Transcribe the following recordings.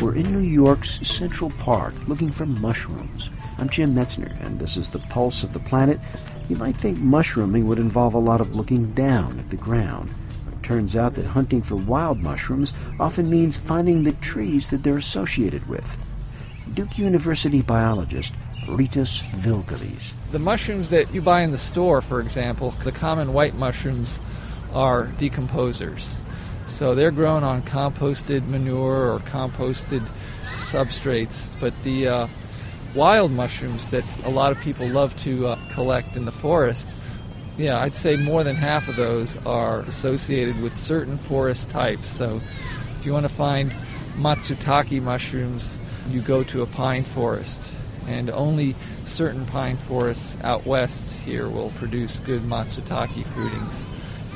We're in New York's Central Park looking for mushrooms. I'm Jim Metzner, and this is the Pulse of the Planet. You might think mushrooming would involve a lot of looking down at the ground. But it turns out that hunting for wild mushrooms often means finding the trees that they're associated with. Duke University biologist Rytas Vilgalys. The mushrooms that you buy in the store, for example, the common white mushrooms, are decomposers. So they're grown on composted manure or composted substrates. But the uh, wild mushrooms that a lot of people love to uh, collect in the forest, yeah, I'd say more than half of those are associated with certain forest types. So if you want to find matsutake mushrooms, you go to a pine forest. And only certain pine forests out west here will produce good matsutake fruitings.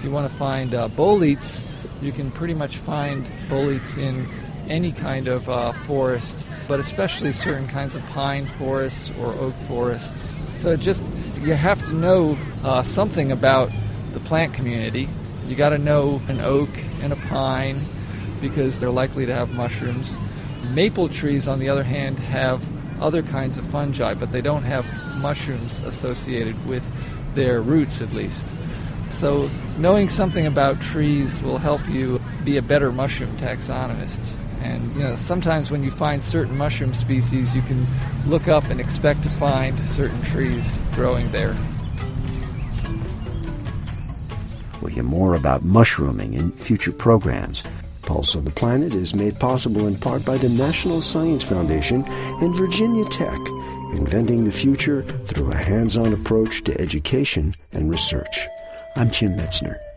If you want to find uh, boletes, you can pretty much find boletes in any kind of uh, forest, but especially certain kinds of pine forests or oak forests. So just you have to know uh, something about the plant community. You got to know an oak and a pine because they're likely to have mushrooms. Maple trees, on the other hand, have other kinds of fungi, but they don't have mushrooms associated with their roots, at least. So, knowing something about trees will help you be a better mushroom taxonomist. And you know, sometimes when you find certain mushroom species, you can look up and expect to find certain trees growing there. We'll hear more about mushrooming in future programs. Pulse of the Planet is made possible in part by the National Science Foundation and Virginia Tech, inventing the future through a hands on approach to education and research. I'm Jim Metzner.